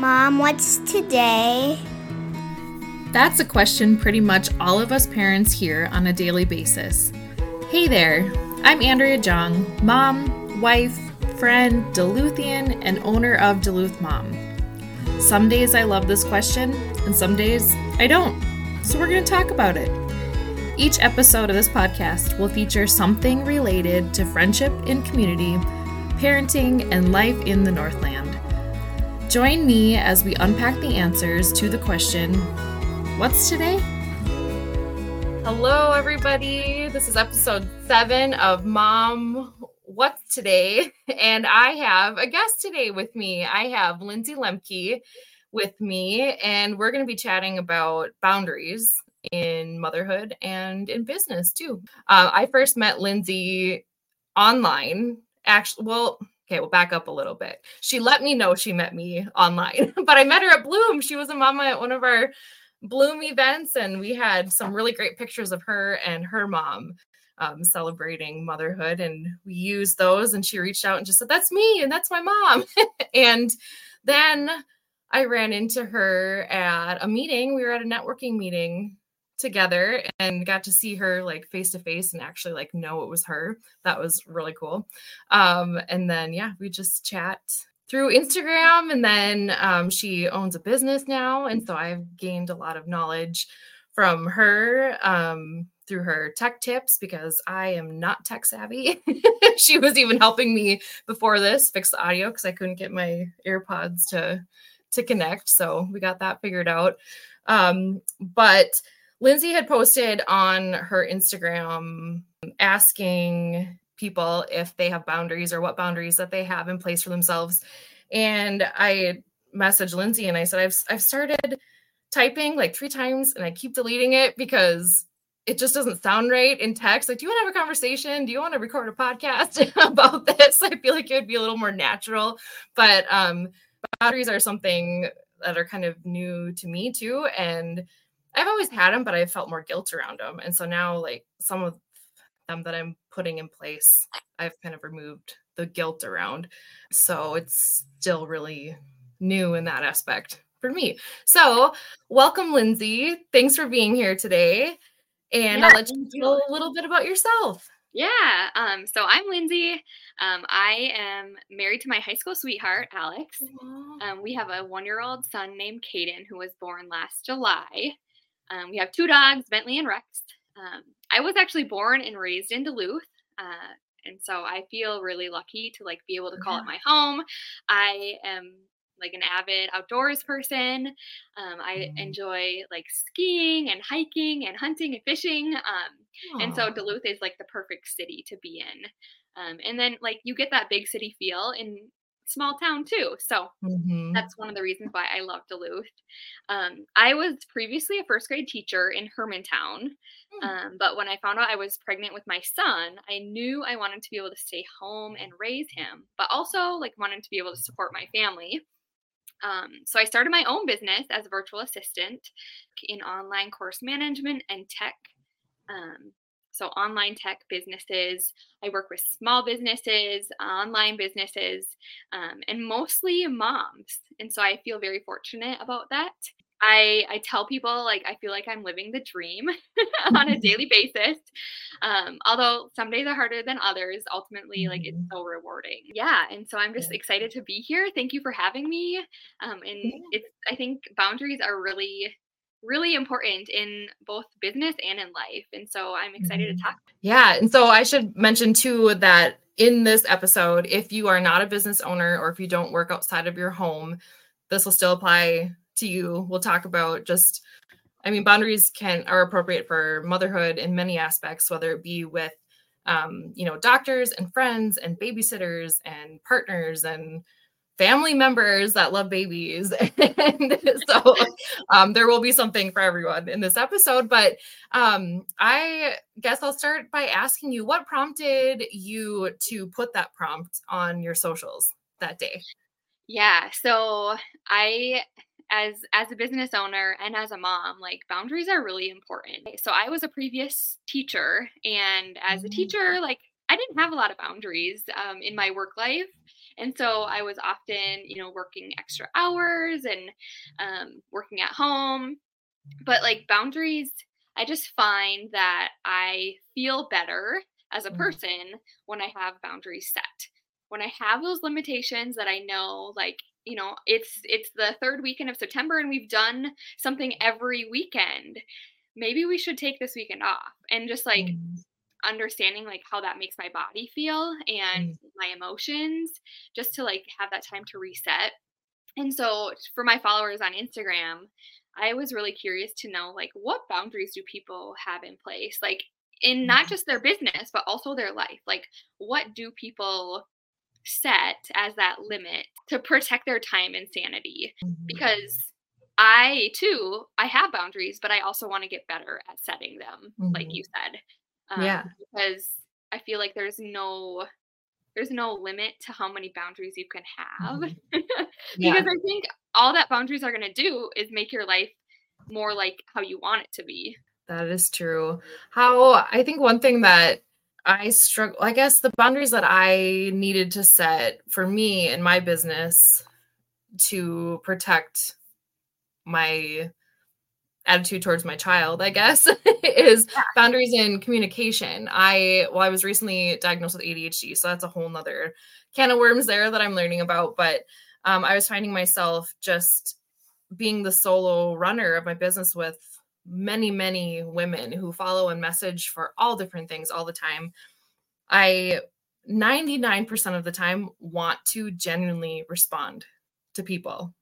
Mom, what's today? That's a question pretty much all of us parents hear on a daily basis. Hey there, I'm Andrea Jung, mom, wife, friend, Duluthian, and owner of Duluth Mom. Some days I love this question, and some days I don't. So we're going to talk about it. Each episode of this podcast will feature something related to friendship in community, parenting, and life in the Northland. Join me as we unpack the answers to the question What's today? Hello, everybody. This is episode seven of Mom What's Today? And I have a guest today with me. I have Lindsay Lemke with me, and we're going to be chatting about boundaries in motherhood and in business too. Uh, I first met Lindsay online. Actually, well, okay, we'll back up a little bit. She let me know she met me online, but I met her at Bloom. She was a mama at one of our Bloom events, and we had some really great pictures of her and her mom um, celebrating motherhood. And we used those, and she reached out and just said, That's me, and that's my mom. and then I ran into her at a meeting. We were at a networking meeting together and got to see her like face to face and actually like know it was her. That was really cool. Um, and then yeah, we just chat through Instagram, and then um, she owns a business now, and so I've gained a lot of knowledge from her um, through her tech tips because I am not tech savvy. she was even helping me before this fix the audio because I couldn't get my AirPods to to connect, so we got that figured out. Um, but Lindsay had posted on her Instagram asking people if they have boundaries or what boundaries that they have in place for themselves. And I messaged Lindsay and I said, I've, I've started typing like three times and I keep deleting it because it just doesn't sound right in text. Like, do you want to have a conversation? Do you want to record a podcast about this? I feel like it would be a little more natural. But um, boundaries are something that are kind of new to me too. And I've always had them, but I felt more guilt around them. And so now, like, some of them that I'm putting in place, I've kind of removed the guilt around. So it's still really new in that aspect for me. So, welcome, Lindsay. Thanks for being here today. And yeah, I'll let you tell a little bit about yourself. Yeah. Um, so I'm Lindsay. Um, I am married to my high school sweetheart, Alex. Um, we have a one year old son named Caden who was born last July. Um, we have two dogs, Bentley and Rex. Um, I was actually born and raised in Duluth. Uh, and so I feel really lucky to like be able to call yeah. it my home. I am like an avid outdoors person. Um, I mm. enjoy like skiing and hiking and hunting and fishing. Um, and so Duluth is like the perfect city to be in. Um, and then like you get that big city feel in small town too. So mm-hmm. that's one of the reasons why I love Duluth. Um, I was previously a first grade teacher in Hermantown. Mm. Um, but when I found out I was pregnant with my son, I knew I wanted to be able to stay home and raise him, but also like wanted to be able to support my family. Um, so I started my own business as a virtual assistant in online course management and tech. Um, so online tech businesses. I work with small businesses, online businesses, um, and mostly moms. And so I feel very fortunate about that. I I tell people like I feel like I'm living the dream on a daily basis. Um, although some days are harder than others, ultimately like it's mm-hmm. so rewarding. Yeah, and so I'm just excited to be here. Thank you for having me. Um, and it's I think boundaries are really really important in both business and in life. And so I'm excited to mm-hmm. talk. Yeah. And so I should mention too that in this episode, if you are not a business owner or if you don't work outside of your home, this will still apply to you. We'll talk about just I mean boundaries can are appropriate for motherhood in many aspects, whether it be with um, you know, doctors and friends and babysitters and partners and family members that love babies. and so um, there will be something for everyone in this episode. But um, I guess I'll start by asking you what prompted you to put that prompt on your socials that day? Yeah. So I as as a business owner and as a mom like boundaries are really important so i was a previous teacher and as a mm. teacher like i didn't have a lot of boundaries um, in my work life And so I was often, you know, working extra hours and um, working at home. But like boundaries, I just find that I feel better as a mm. person when I have boundaries set. When I have those limitations that I know, like, you know, it's it's the third weekend of September and we've done something every weekend. Maybe we should take this weekend off and just like mm understanding like how that makes my body feel and mm my emotions just to like have that time to reset. And so for my followers on Instagram, I was really curious to know like what boundaries do people have in place? Like in not mm-hmm. just their business, but also their life. Like what do people set as that limit to protect their time and sanity? Mm-hmm. Because I too, I have boundaries, but I also want to get better at setting them, mm-hmm. like you said. Um, yeah. Because I feel like there's no there's no limit to how many boundaries you can have. Mm-hmm. because yeah. I think all that boundaries are going to do is make your life more like how you want it to be. That is true. How I think one thing that I struggle, I guess the boundaries that I needed to set for me and my business to protect my attitude towards my child, I guess, is yeah. boundaries in communication. I, well, I was recently diagnosed with ADHD, so that's a whole nother can of worms there that I'm learning about. But um, I was finding myself just being the solo runner of my business with many, many women who follow and message for all different things all the time. I 99% of the time want to genuinely respond to people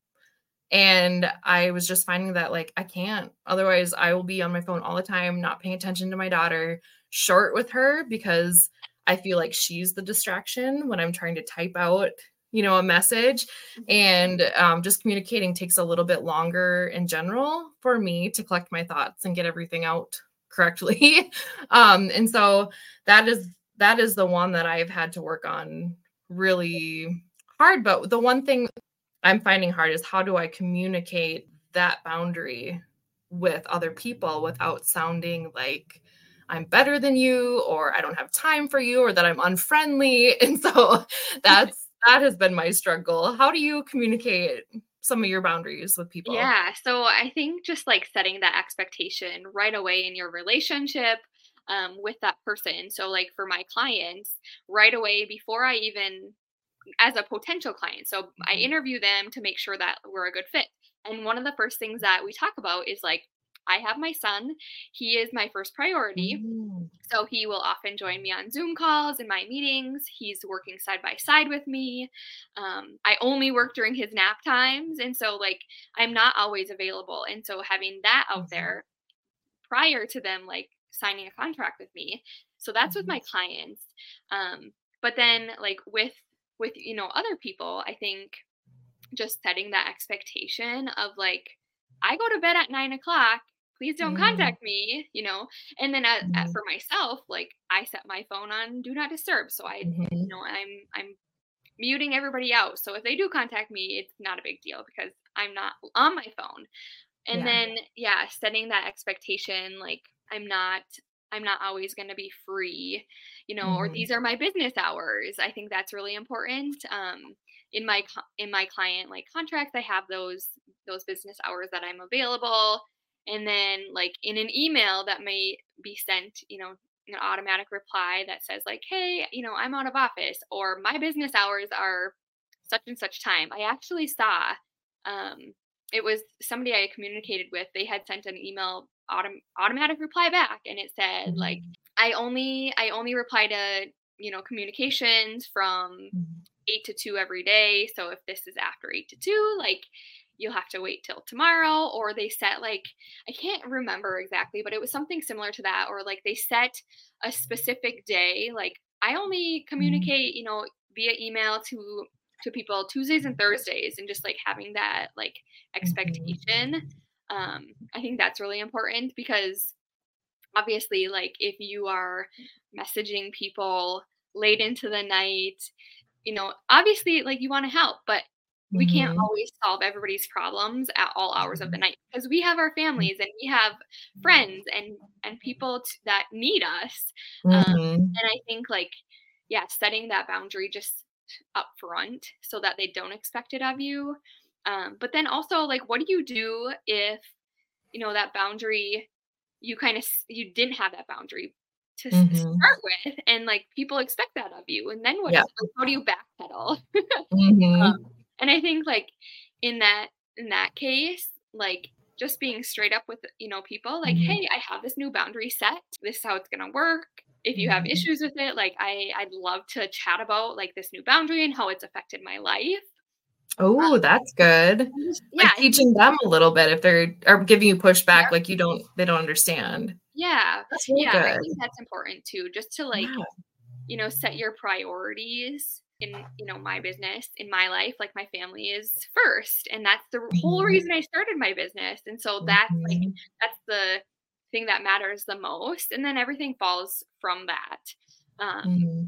and I was just finding that like I can't. Otherwise, I will be on my phone all the time, not paying attention to my daughter, short with her because I feel like she's the distraction when I'm trying to type out, you know, a message. Mm-hmm. And um, just communicating takes a little bit longer in general for me to collect my thoughts and get everything out correctly. um, and so that is that is the one that I've had to work on really hard. But the one thing I'm finding hard is how do I communicate that boundary with other people without sounding like I'm better than you or I don't have time for you or that I'm unfriendly. And so that's that has been my struggle. How do you communicate some of your boundaries with people? Yeah, so I think just like setting that expectation right away in your relationship um, with that person. So, like for my clients, right away before I even as a potential client. So mm-hmm. I interview them to make sure that we're a good fit. And one of the first things that we talk about is like, I have my son. He is my first priority. Mm-hmm. So he will often join me on Zoom calls in my meetings. He's working side by side with me. Um, I only work during his nap times. And so, like, I'm not always available. And so, having that out mm-hmm. there prior to them, like, signing a contract with me. So that's with mm-hmm. my clients. Um, but then, like, with with you know other people i think just setting that expectation of like i go to bed at nine o'clock please don't mm. contact me you know and then at, at, mm-hmm. for myself like i set my phone on do not disturb so i mm-hmm. you know i'm i'm muting everybody out so if they do contact me it's not a big deal because i'm not on my phone and yeah. then yeah setting that expectation like i'm not i'm not always going to be free you know, mm-hmm. or these are my business hours. I think that's really important. Um, in my in my client like contracts, I have those those business hours that I'm available, and then like in an email that may be sent, you know, an automatic reply that says like, hey, you know, I'm out of office, or my business hours are such and such time. I actually saw um, it was somebody I communicated with. They had sent an email autom- automatic reply back, and it said mm-hmm. like I only I only reply to you know communications from mm-hmm. eight to two every day. So if this is after eight to two, like you'll have to wait till tomorrow or they set like i can't remember exactly but it was something similar to that or like they set a specific day like i only mm-hmm. communicate you know via email to to people tuesdays and thursdays and just like having that like mm-hmm. expectation um i think that's really important because obviously like if you are messaging people late into the night you know obviously like you want to help but we can't mm-hmm. always solve everybody's problems at all hours of the mm-hmm. night because we have our families and we have friends and and people t- that need us um, mm-hmm. um, and i think like yeah setting that boundary just up front so that they don't expect it of you. Um, but then also, like, what do you do if, you know, that boundary, you kind of, you didn't have that boundary to mm-hmm. start with and like people expect that of you and then what yeah. like, how do you backpedal mm-hmm. um, and i think like in that in that case like just being straight up with you know people like mm-hmm. hey i have this new boundary set this is how it's going to work if you have mm-hmm. issues with it like i i'd love to chat about like this new boundary and how it's affected my life oh um, that's good yeah like teaching them a little bit if they're are giving you pushback yeah. like you don't they don't understand yeah that's really yeah good. i think that's important too just to like yeah. you know set your priorities in you know my business in my life like my family is first and that's the whole mm-hmm. reason i started my business and so that's like mm-hmm. that's the thing that matters the most and then everything falls from that um mm-hmm.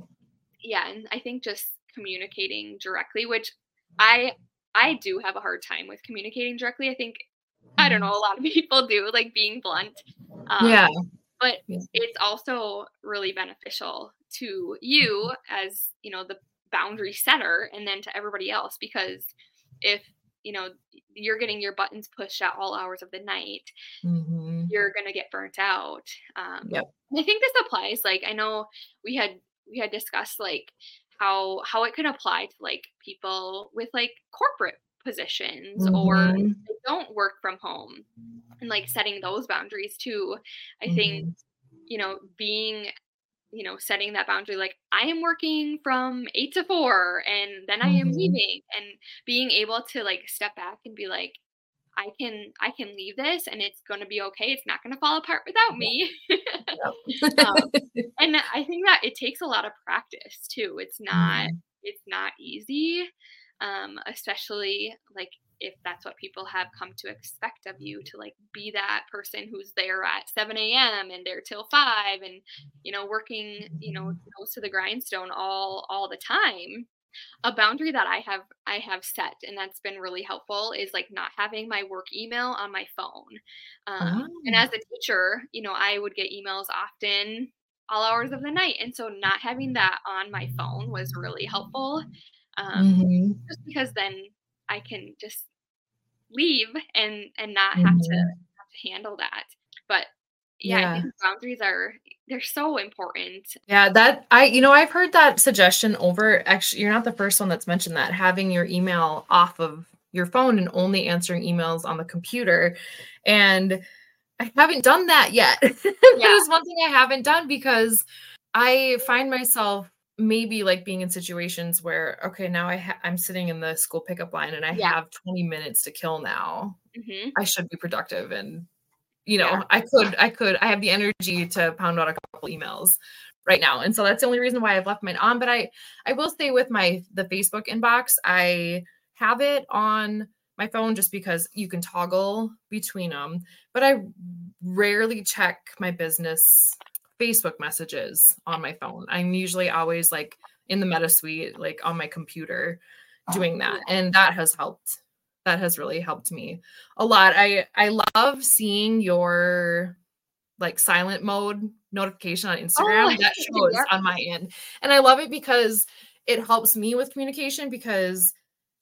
yeah and i think just communicating directly which i i do have a hard time with communicating directly i think i don't know a lot of people do like being blunt um, yeah but it's also really beneficial to you as you know the boundary setter and then to everybody else because if you know you're getting your buttons pushed at all hours of the night mm-hmm. you're gonna get burnt out um yep. i think this applies like i know we had we had discussed like how how it could apply to like people with like corporate positions mm-hmm. or don't work from home and like setting those boundaries too i mm-hmm. think you know being you know setting that boundary like i am working from 8 to 4 and then i am mm-hmm. leaving and being able to like step back and be like i can i can leave this and it's going to be okay it's not going to fall apart without me. Um, and i think that it takes a lot of practice too it's not mm-hmm. it's not easy um, especially like if that's what people have come to expect of you to like be that person who's there at 7 a.m and there till 5 and you know working you know nose to the grindstone all all the time a boundary that i have i have set and that's been really helpful is like not having my work email on my phone um, oh. and as a teacher you know i would get emails often all hours of the night and so not having that on my phone was really helpful um, mm-hmm. just because then I can just leave and and not mm-hmm. have to mm-hmm. have to handle that. But yeah, yeah. I think boundaries are they're so important. Yeah, that I you know I've heard that suggestion over. Actually, you're not the first one that's mentioned that having your email off of your phone and only answering emails on the computer, and I haven't done that yet. Yeah. that is one thing I haven't done because I find myself maybe like being in situations where okay now i ha- i'm sitting in the school pickup line and i yeah. have 20 minutes to kill now mm-hmm. i should be productive and you know yeah. i could i could i have the energy to pound out a couple emails right now and so that's the only reason why i've left mine on but i i will stay with my the facebook inbox i have it on my phone just because you can toggle between them but i rarely check my business Facebook messages on my phone. I'm usually always like in the Meta Suite, like on my computer, doing that, oh. and that has helped. That has really helped me a lot. I I love seeing your like silent mode notification on Instagram. Oh, that shows yeah. on my end, and I love it because it helps me with communication because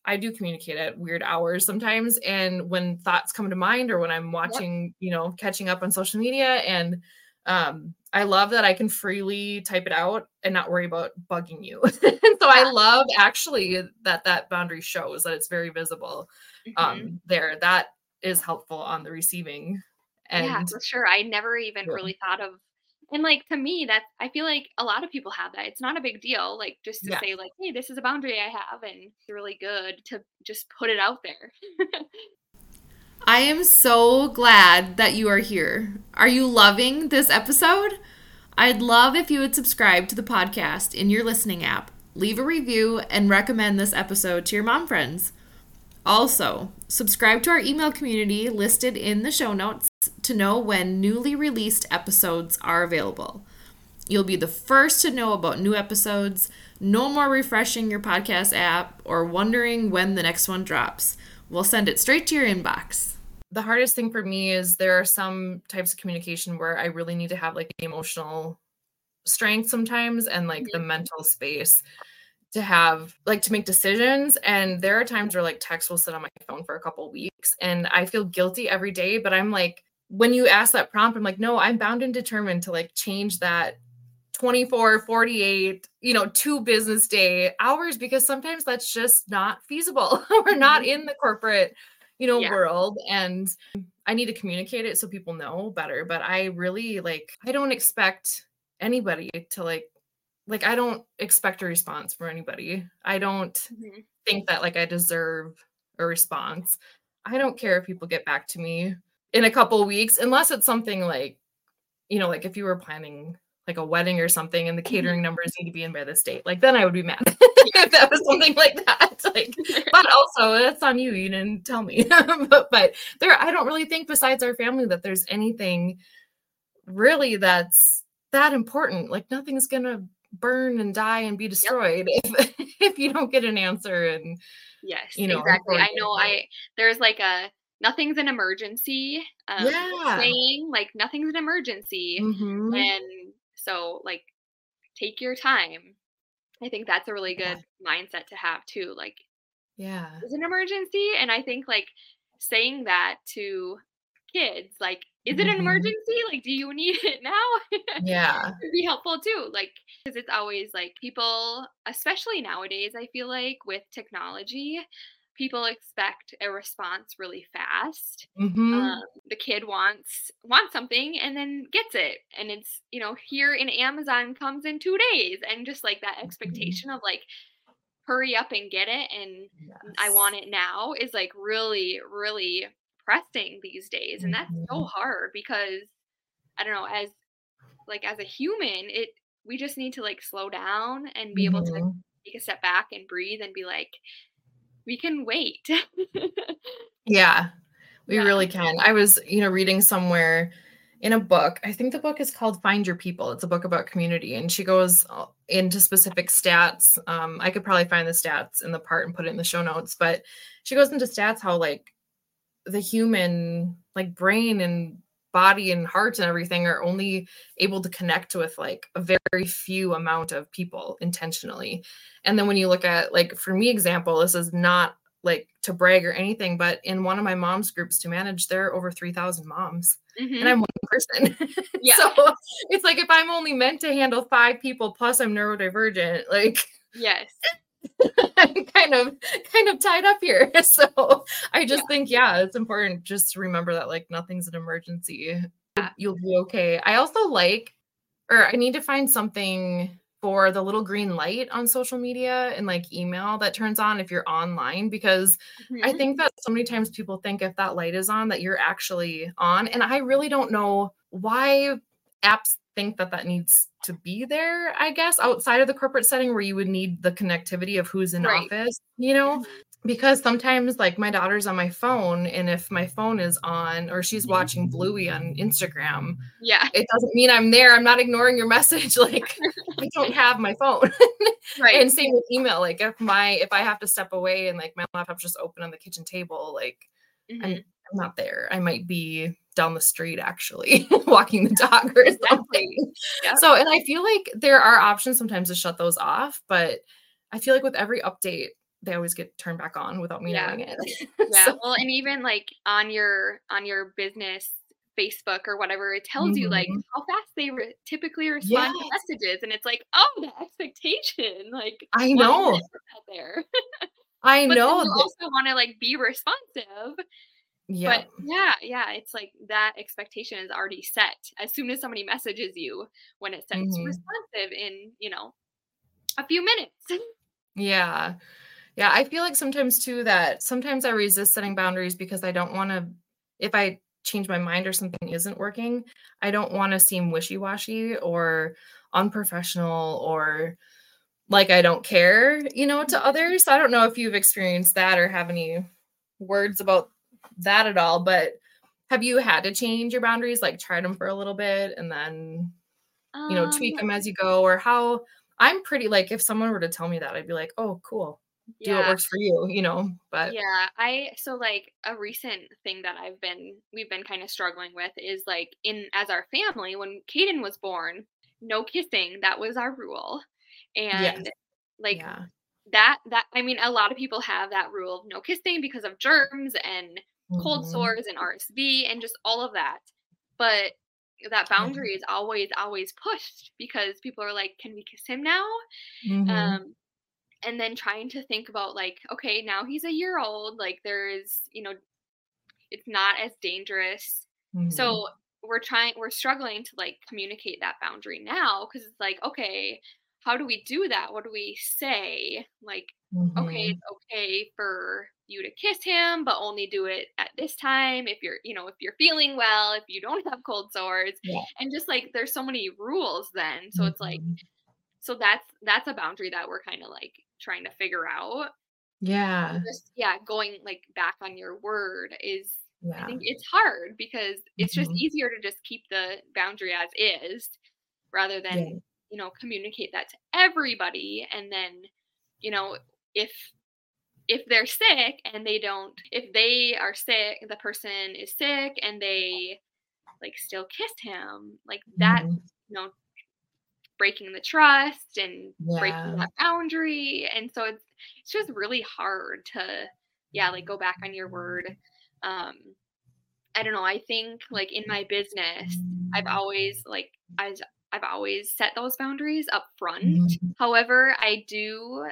I do communicate at weird hours sometimes. And when thoughts come to mind or when I'm watching, yep. you know, catching up on social media and um, I love that I can freely type it out and not worry about bugging you. and so. I love actually that that boundary shows that it's very visible mm-hmm. um, there. That is helpful on the receiving end. Yeah, for sure. I never even yeah. really thought of and like to me that I feel like a lot of people have that. It's not a big deal like just to yeah. say like hey, this is a boundary I have and it's really good to just put it out there. I am so glad that you are here. Are you loving this episode? I'd love if you would subscribe to the podcast in your listening app, leave a review, and recommend this episode to your mom friends. Also, subscribe to our email community listed in the show notes to know when newly released episodes are available. You'll be the first to know about new episodes. No more refreshing your podcast app or wondering when the next one drops. We'll send it straight to your inbox. The hardest thing for me is there are some types of communication where I really need to have like emotional strength sometimes and like the mm-hmm. mental space to have like to make decisions. And there are times where like text will sit on my phone for a couple weeks and i feel guilty every day but i'm like when you ask that prompt i'm like no i'm bound and determined to like change that 24 48 you know two business day hours because sometimes that's just not feasible we're not Mm-hmm. in the corporate you know Yeah. world and i need to communicate it so people know better but i really like i don't expect anybody to like like i don't expect a response from anybody i don't Mhm. think that like i deserve a response i don't care if people get back to me in a couple weeks unless it's something like you know like if you were planning like a wedding or something and the catering numbers need to be in by this date like then i would be mad if that was something like that like but also that's on you you didn't tell me but, but there i don't really think besides our family that there's anything really that's that important like nothing's gonna burn and die and be destroyed if if you don't get an answer and Yes, you know, exactly. I know I there's like a nothing's an emergency um Yeah. saying like nothing's an emergency. Mhm. And so like take your time. I think that's a really Yeah. good mindset to have too. Like yeah is an emergency and I think like saying that to kids like is it an Mhm. emergency? Like do you need it now? yeah would be helpful too like because it's always like people especially nowadays i feel like with technology people expect a response really fast Mhm. um, the kid wants wants something and then gets it and it's you know here in amazon comes in two days and just like that expectation of like hurry up and get it and i want it now is like really really pressing these days and that's so Mhm. hard because i don't know as like as a human it we just need to like slow down and be able to Mhm. take a step back and breathe and be like we can wait Yeah, we Yeah. really can. I was, you know, reading somewhere in a book. I think the book is called Find Your People. It's a book about community, and she goes uh, into specific stats. Um, I could probably find the stats in the part and put it in the show notes, but she goes into stats how like the human like brain and body and heart and everything are only able to connect with like a very few amount of people intentionally. And then when you look at like for me example, this is not like to brag or anything, but in one of my mom's groups to manage, there are over 3,000 moms Mhm. and I'm one person. Yeah. so it's like if I'm only meant to handle five people plus I'm neurodivergent, like yes kind of kind of tied up here. So I just think, yeah, it's important just to remember that like nothing's an emergency. Yeah. You'll be okay. I also like, or I need to find something for the little green light on social media and like email that turns on if you're online because I Mhm. think that so many times people think if that light is on that you're actually on. And I really don't know why apps think that that needs to be there, I guess, outside of the corporate setting where you would need the connectivity of who's in Right. office, you know? Because sometimes, like, my daughter's on my phone, and if my phone is on or she's watching Bluey on Instagram, yeah it doesn't mean I'm there. I'm not ignoring your message. Like, I don't have my phone. right And same with email. Like if my if I have to step away and like my laptop's just open on the kitchen table, like Mhm. I'm I'm not there. I might be down the street actually walking the dog or something. So and I feel like there are options sometimes to shut those off, but I feel like with every update, they always get turned back on without me Yeah. knowing it. yeah So- well and even like on your on your business facebook or whatever it tells you like Mhm. how fast they re- typically respond to messages and it's like oh the expectation like I know. there I know. you also want to like be responsive yeah. but yeah yeah it's like that expectation is already set as soon as somebody messages you when it says Mhm. responsive in you know a few minutes Yeah. Yeah. I feel like sometimes too that sometimes I resist setting boundaries because I don't want to, if I change my mind or something isn't working, I don't want to seem wishy washy or unprofessional or like I don't care, you know, to Mhm. others. I don't know if you've experienced that or have any words about that at all, but have you had to change your boundaries, like try them for a little bit and then you know, tweak Um, them as you go, or how I'm pretty like if someone were to tell me that, I'd be like, oh, cool, do what works for you, you know. But Yeah, I so like a recent thing that I've been we've been kind of struggling with is like in as our family when Caden was born, no kissing, that was our rule. And Yes. like yeah, that that I mean a lot of people have that rule of no kissing because of germs and cold Mhm. sores and RSV and just all of that. But that boundary is always always pushed because people are like can we kiss him now? Mhm. Um and then trying to think about like okay, now he's a year old, like there's, you know, it's not as dangerous. Mhm. So we're trying we're struggling to like communicate that boundary now because it's like okay, how do we do that? What do we say? Like okay, Mhm. it's okay for you to kiss him, but only do it at this time if you're, you know, if you're feeling well, if you don't have cold sores. Yeah. And just like there's so many rules then. So it's like Mhm. so that's that's a boundary that we're kind of like trying to figure out. yeah. Just yeah, going like back on your word is I think it's hard because it's just Mhm. easier to just keep the boundary as is rather than Yeah. You know communicate that to everybody and then you know if if they're sick and they don't if they are sick the person is sick and they like still kiss him like that Mhm. you know breaking the trust and breaking Yeah. that boundary and so it's it's just really hard to yeah like go back on your word um i don't know i think like in my business i've always like i i've always set those boundaries up front Mhm. however i do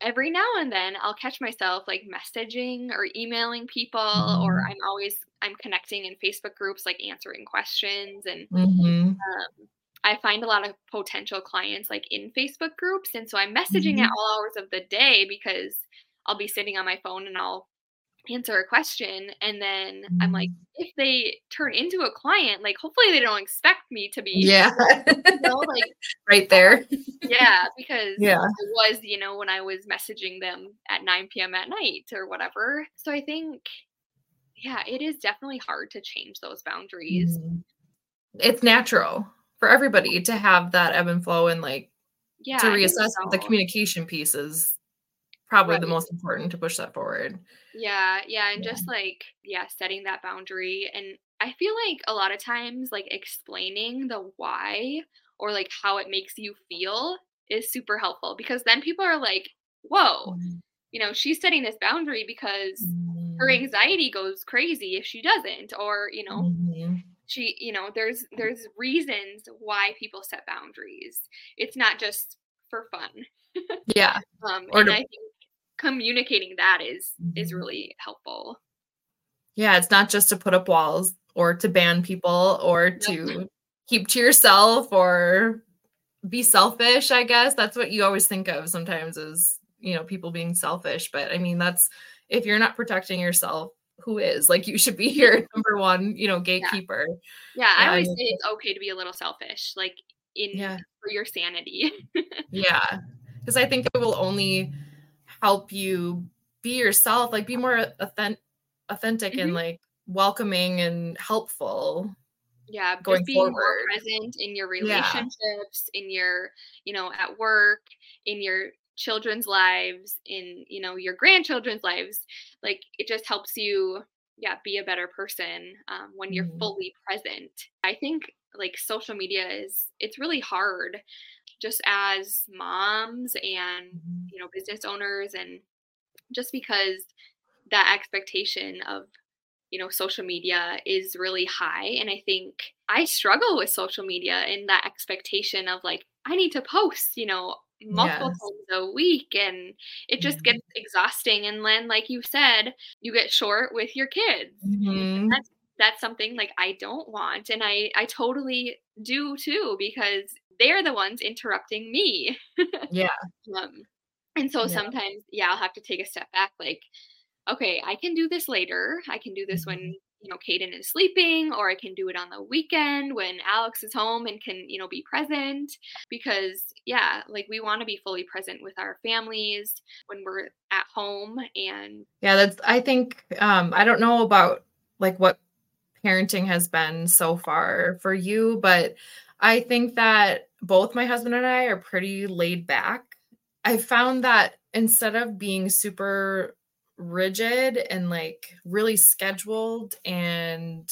every now and then i'll catch myself like messaging or emailing people or Mhm. i'm always i'm connecting in facebook groups like answering questions and Mhm. um, I find a lot of potential clients like in Facebook groups. And so I'm messaging at Mhm. all hours of the day because I'll be sitting on my phone and I'll answer a question. And then I'm like, if they turn into a client, like hopefully they don't expect me to be, Yeah. you know, like, right there. yeah, because Yeah. it was, you know, when I was messaging them at 9 p.m. at night or whatever. So I think, yeah, it is definitely hard to change those boundaries. Mhm. It's natural for everybody to have that ebb and flow and like Yeah. to reassess but the communication piece probably the most important to push that forward. Yeah, yeah, and Yeah. just like yeah, setting that boundary and I feel like a lot of times like explaining the why or like how it makes you feel is super helpful because then people are like, "Whoa, you know, she's setting this boundary because her Mhm. anxiety goes crazy if she doesn't or, you know, Mhm. she, you know, there's there's reasons why people set boundaries. It's not just for fun. Yeah. Um Or and to- I think communicating that is is Mhm. really helpful. Yeah, it's not just to put up walls or to ban people or to keep to yourself or be selfish, I guess. That's what you always think of sometimes is, you know, people being selfish. But I mean, that's if you're not protecting yourself, who is? Like you should be your number one, you know, gatekeeper. Yeah, I always I say it's okay to be a little selfish, like in Yeah. for your sanity. Yeah. Because I think it will only help you be yourself, like be more authentic, authentic and Mhm. like welcoming and helpful. yeah, Going just being more present in your Yeah. relationships, in your, you know, at work, in your children's lives, in, you know, your grandchildren's lives. Like it just helps you yeah, be a better person um, when you're Mhm. fully present. I think like social media is it's really hard just as moms and Mhm. you know business owners and just because that expectation of you know social media is really high and i think i struggle with social media and that expectation of like i need to post you know multiple Yes. times a week and it just Mhm. gets exhausting and then like you said you get short with your kids Mhm. that's that's something like I don't want and I I totally do too because they're the ones interrupting me. Yeah. Um and so Yeah. sometimes yeah, I'll have to take a step back like okay, I can do this later. I can do this when Mhm. you know Caden is sleeping or I can do it on the weekend when Alex is home and can, you know, be present because yeah, like we want to be fully present with our families when we're at home and Yeah, that's I think um I don't know about like what parenting has been so far for you, but I think that both my husband and I are pretty laid back. I found that instead of being super rigid and like really scheduled and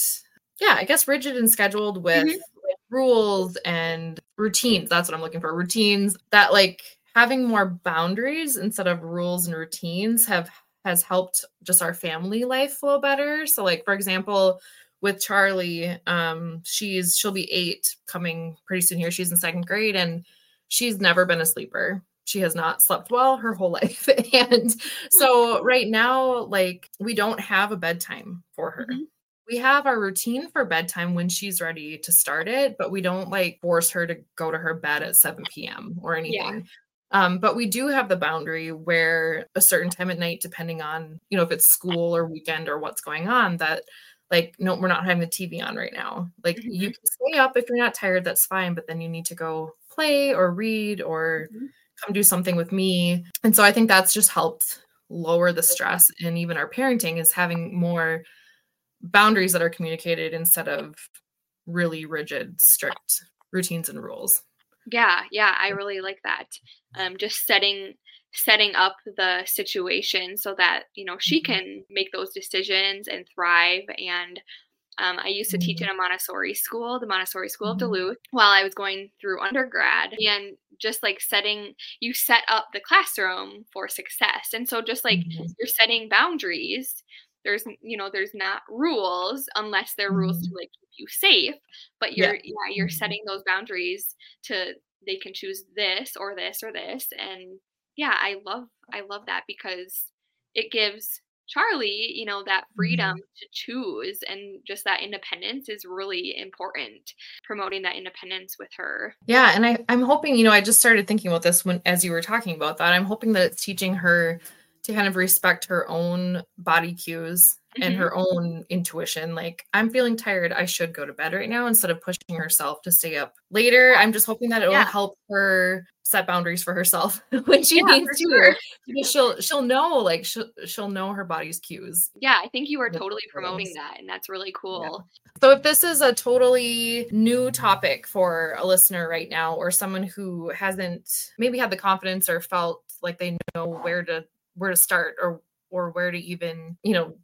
yeah, I guess rigid and scheduled with Mhm. like rules and routines. That's what I'm looking for. Routines that like having more boundaries instead of rules and routines have has helped just our family life flow better. So like for example, with Charlie, um, she's she'll be eight coming pretty soon here. She's in second grade and she's never been a sleeper. She has not slept well her whole life. and so right now, like we don't have a bedtime for her. Mm-hmm. We have our routine for bedtime when she's ready to start it, but we don't like force her to go to her bed at 7 p.m. or anything. Yeah. Um, but we do have the boundary where a certain time at night, depending on, you know, if it's school or weekend or what's going on, that like, no, we're not having the TV on right now. Like, mm-hmm. you can stay up if you're not tired, that's fine, but then you need to go play or read or mm-hmm. come do something with me. And so I think that's just helped lower the stress and even our parenting is having more boundaries that are communicated instead of really rigid, strict routines and rules. Yeah, yeah, I really like that. Um, just setting setting up the situation so that you know she mm-hmm. can make those decisions and thrive and um, I used to teach in mm-hmm. a Montessori school, the Montessori School of mm-hmm. Duluth, while I was going through undergrad. And just like setting, you set up the classroom for success. And so, just like you're setting boundaries, there's, you know, there's not rules unless they're rules to like keep you safe. But you're, yeah, yeah you're setting those boundaries to they can choose this or this or this. And yeah, I love, I love that because it gives Charlie, you know, that freedom mm-hmm. to choose and just that independence is really important. Promoting that independence with her. Yeah. And I, I'm hoping, you know, I just started thinking about this when as you were talking about that. I'm hoping that it's teaching her to kind of respect her own body cues mm-hmm. and her own intuition. Like, I'm feeling tired. I should go to bed right now instead of pushing herself to stay up later. I'm just hoping that it yeah. will help her set boundaries for herself when she yeah, needs to. Sure. Because she'll she'll know like she'll she'll know her body's cues. Yeah, I think you are totally promoting that, and that's really cool. Yeah. So if this is a totally new topic for a listener right now, or someone who hasn't maybe had the confidence or felt like they know where to where to start or or where to even you know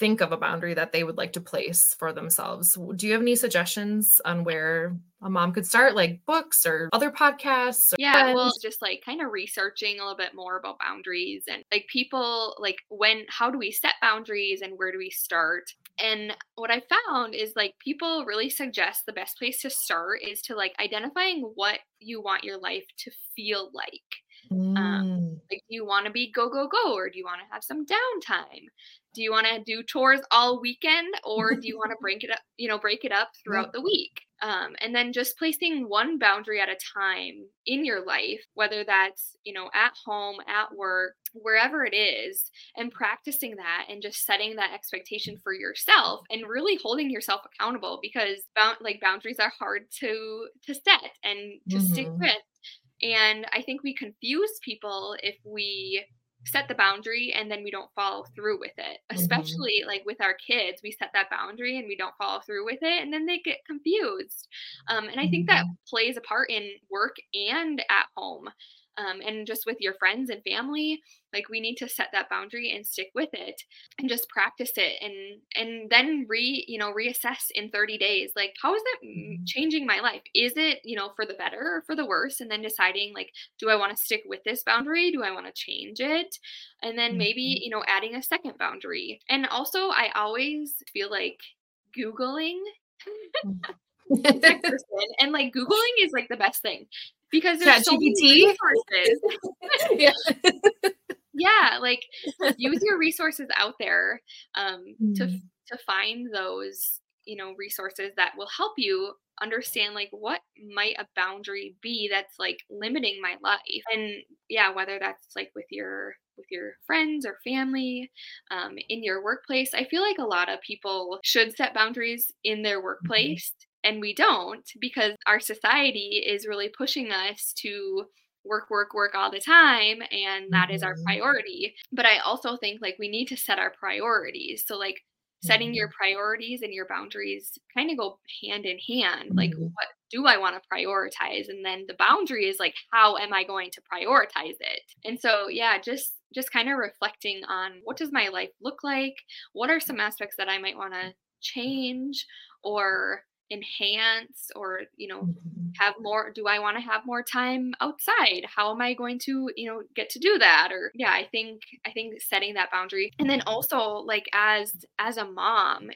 think of a boundary that they would like to place for themselves. Do you have any suggestions on where a mom could start, like books or other podcasts? Or yeah, friends? well, just like kind of researching a little bit more about boundaries and like people, like when, how do we set boundaries and where do we start? And what I found is like people really suggest the best place to start is to like identifying what you want your life to feel like. Um, mm. Um, like, do you want to be go, go, go, or do you want to have some downtime? Do you want to do chores all weekend, or do you want to break it up, you know, break it up throughout the week? Um, and then just placing one boundary at a time in your life, whether that's, you know, at home, at work, wherever it is, and practicing that and just setting that expectation for yourself and really holding yourself accountable because bound like boundaries are hard to to set and to mm-hmm. stick with and I think we confuse people if we set the boundary and then we don't follow through with it mm-hmm. especially mm-hmm. like with our kids we set that boundary and we don't follow through with it and then they get confused um, and i think that mm-hmm. plays a part in work and at home um, and just with your friends and family like we need to set that boundary and stick with it and just practice it and and then re you know reassess in 30 days like how is that mm-hmm. changing my life is it you know for the better or for the worse and then deciding like do i want to stick with this boundary do i want to change it and then maybe mm-hmm. you know adding a second boundary and also i always feel like googling mm. and like googling is like the best thing because there's so many resources. yeah. yeah, like use your resources out there um, mm. to to find those you know resources that will help you understand like what might a boundary be that's like limiting my life and yeah whether that's like with your with your friends or family um, in your workplace i feel like a lot of people should set boundaries in their mm-hmm. And we don't because our society is really pushing us to work work work all the time and that mm-hmm. is our mm-hmm. priority but i also think like we need to set our priorities so like setting mm-hmm. your priorities and your boundaries kind of go hand in hand mm-hmm. like what do i want to prioritize and then the boundary is like how am i going to prioritize it and so yeah just just kind of reflecting on what does my life look like what are some aspects that i might want to change or enhance or you know Mm-hmm. have more do i want to have more time outside how am i going to you know get to do that or yeah i think i think setting that boundary and then also like as as a mom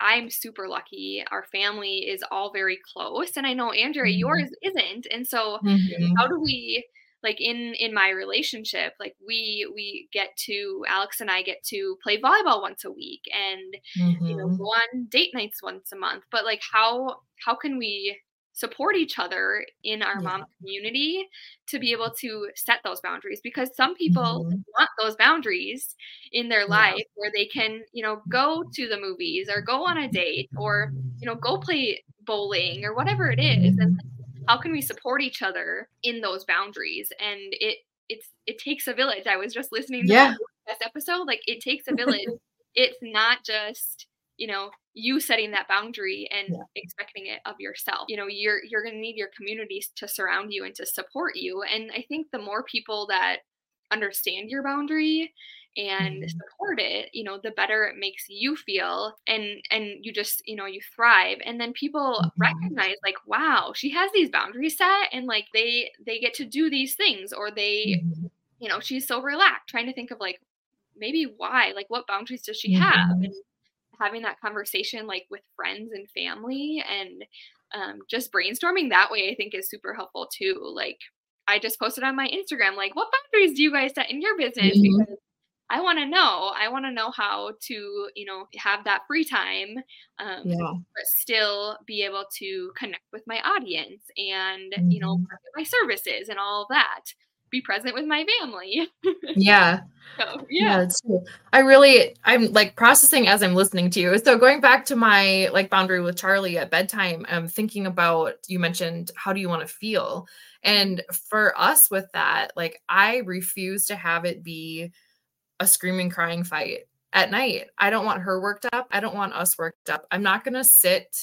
i'm super lucky our family is all very close and i know andrea Mhm. yours isn't and so Mhm. how do we like in in my relationship like we we get to alex and i get to play volleyball once a week and you know Mhm. go on date nights once a month but like how how can we support each other in our Yeah. mom community to be able to set those boundaries because some people Mhm. want those boundaries in their Yeah. life where they can you know go to the movies or go on a date or you know go play bowling or whatever it is and how can we support each other in those boundaries? And it it's it takes a village. I was just listening to Yeah. this episode like it takes a village. It's not just you know you setting that boundary and Yeah. expecting it of yourself. You know you're you're going to need your communities to surround you and to support you. And i think the more people that understand your boundary and Mhm. support it you know the better it makes you feel and and you just you know you thrive and then people Mhm. recognize like wow she has these boundaries set and like they they get to do these things or they Mhm. you know she's so relaxed trying to think of like maybe why like what boundaries does she have and having that conversation like with friends and family and um, just brainstorming that way i think is super helpful too like i just posted on my instagram like what boundaries do you guys set in your business because i want to know i want to know how to you know have that free time um, Yeah. but still be able to connect with my audience and you know Mhm. market my services and all that be present with my family Yeah. so Yeah, yeah. I really, I'm like processing as I'm listening to you. So going back to my like boundary with Charlie at bedtime, I'm thinking about you mentioned how do you want to feel, and for us with that, like I refuse to have it be a screaming, crying fight at night. I don't want her worked up. I don't want us worked up. I'm not gonna sit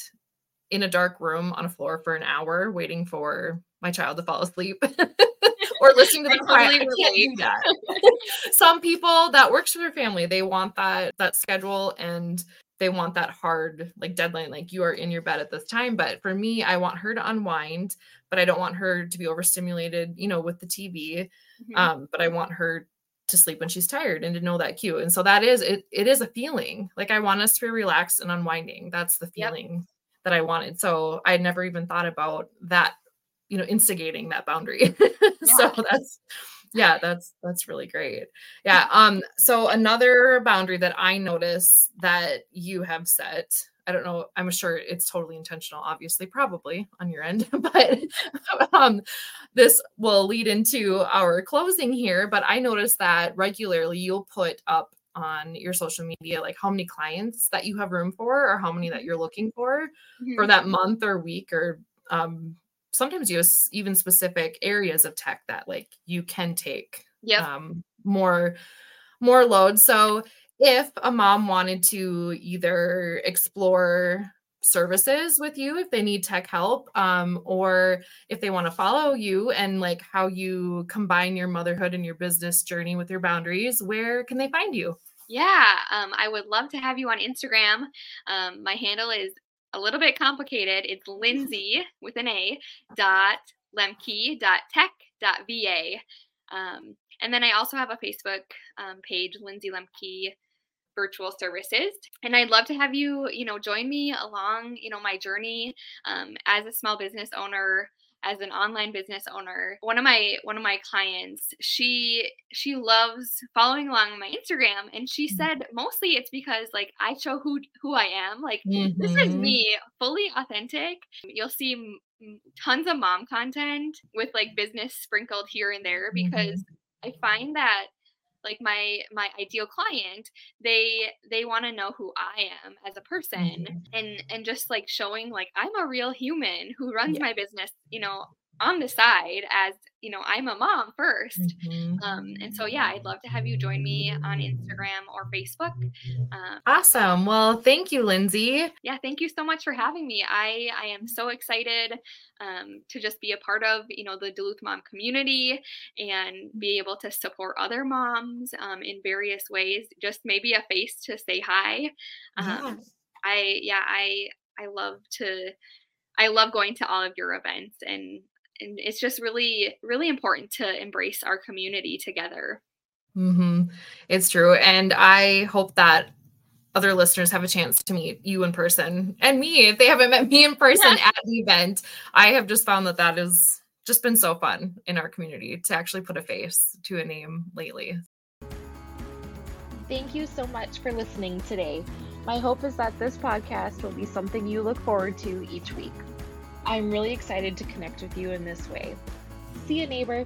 in a dark room on a floor for an hour waiting for my child to fall asleep or listening to the cry. totally I can't do that. Some people that works for their family, they want that that schedule and they want that hard like deadline like you are in your bed at this time but for me i want her to unwind but i don't want her to be overstimulated you know with the tv Mhm. um but i want her to sleep when she's tired and to know that cue and so that is it it is a feeling like i want us to be relaxed and unwinding that's the Yep. feeling that i wanted so i never even thought about that you know instigating that boundary. So that's yeah that's that's really great. Yeah um so another boundary that i notice that you have set i don't know i'm sure it's totally intentional obviously probably on your end but um this will lead into our closing here but i notice that regularly you'll put up on your social media like how many clients that you have room for or how many that you're looking for for Mhm. that month or week or um sometimes you have even specific areas of tech that like you can take Yep. um more more load so if a mom wanted to either explore services with you if they need tech help um or if they want to follow you and like how you combine your motherhood and your business journey with your boundaries where can they find you Yeah, um, I would love to have you on Instagram. Um, my handle is a little bit complicated. It's Lindsay with an A dot lemke dot tech dot va. Um, and then I also have a Facebook um, page, Lindsay Lemke Virtual Services. And I'd love to have you, you know, join me along, you know, my journey um, as a small business owner as an online business owner one of my one of my clients she she loves following along my instagram and she said mostly it's because like i show who who i am like this is Mhm. me fully authentic you'll see tons of mom content with like business sprinkled here and there because i find that like my my ideal client they they want to know who i am as a person Mhm. and and just like showing like i'm a real human who runs Yeah. my business you know on the side as you know i'm a mom 1st Mhm. um, and so yeah i'd love to have you join me on instagram or facebook um, awesome well thank you lindsay yeah thank you so much for having me i i am so excited um, to just be a part of you know the duluth mom community and be able to support other moms um, in various ways just maybe a face to say hi um, Yeah. i yeah i I love to I love going to all of your events and and it's just really really important to embrace our community together. Mm-hmm. It's true, and I hope that other listeners have a chance to meet you in person and me if they haven't met me in person yeah. at the event. I have just found that that has just been so fun in our community to actually put a face to a name lately. Thank you so much for listening today. My hope is that this podcast will be something you look forward to each week. I'm really excited to connect with you in this way. See you, neighbor.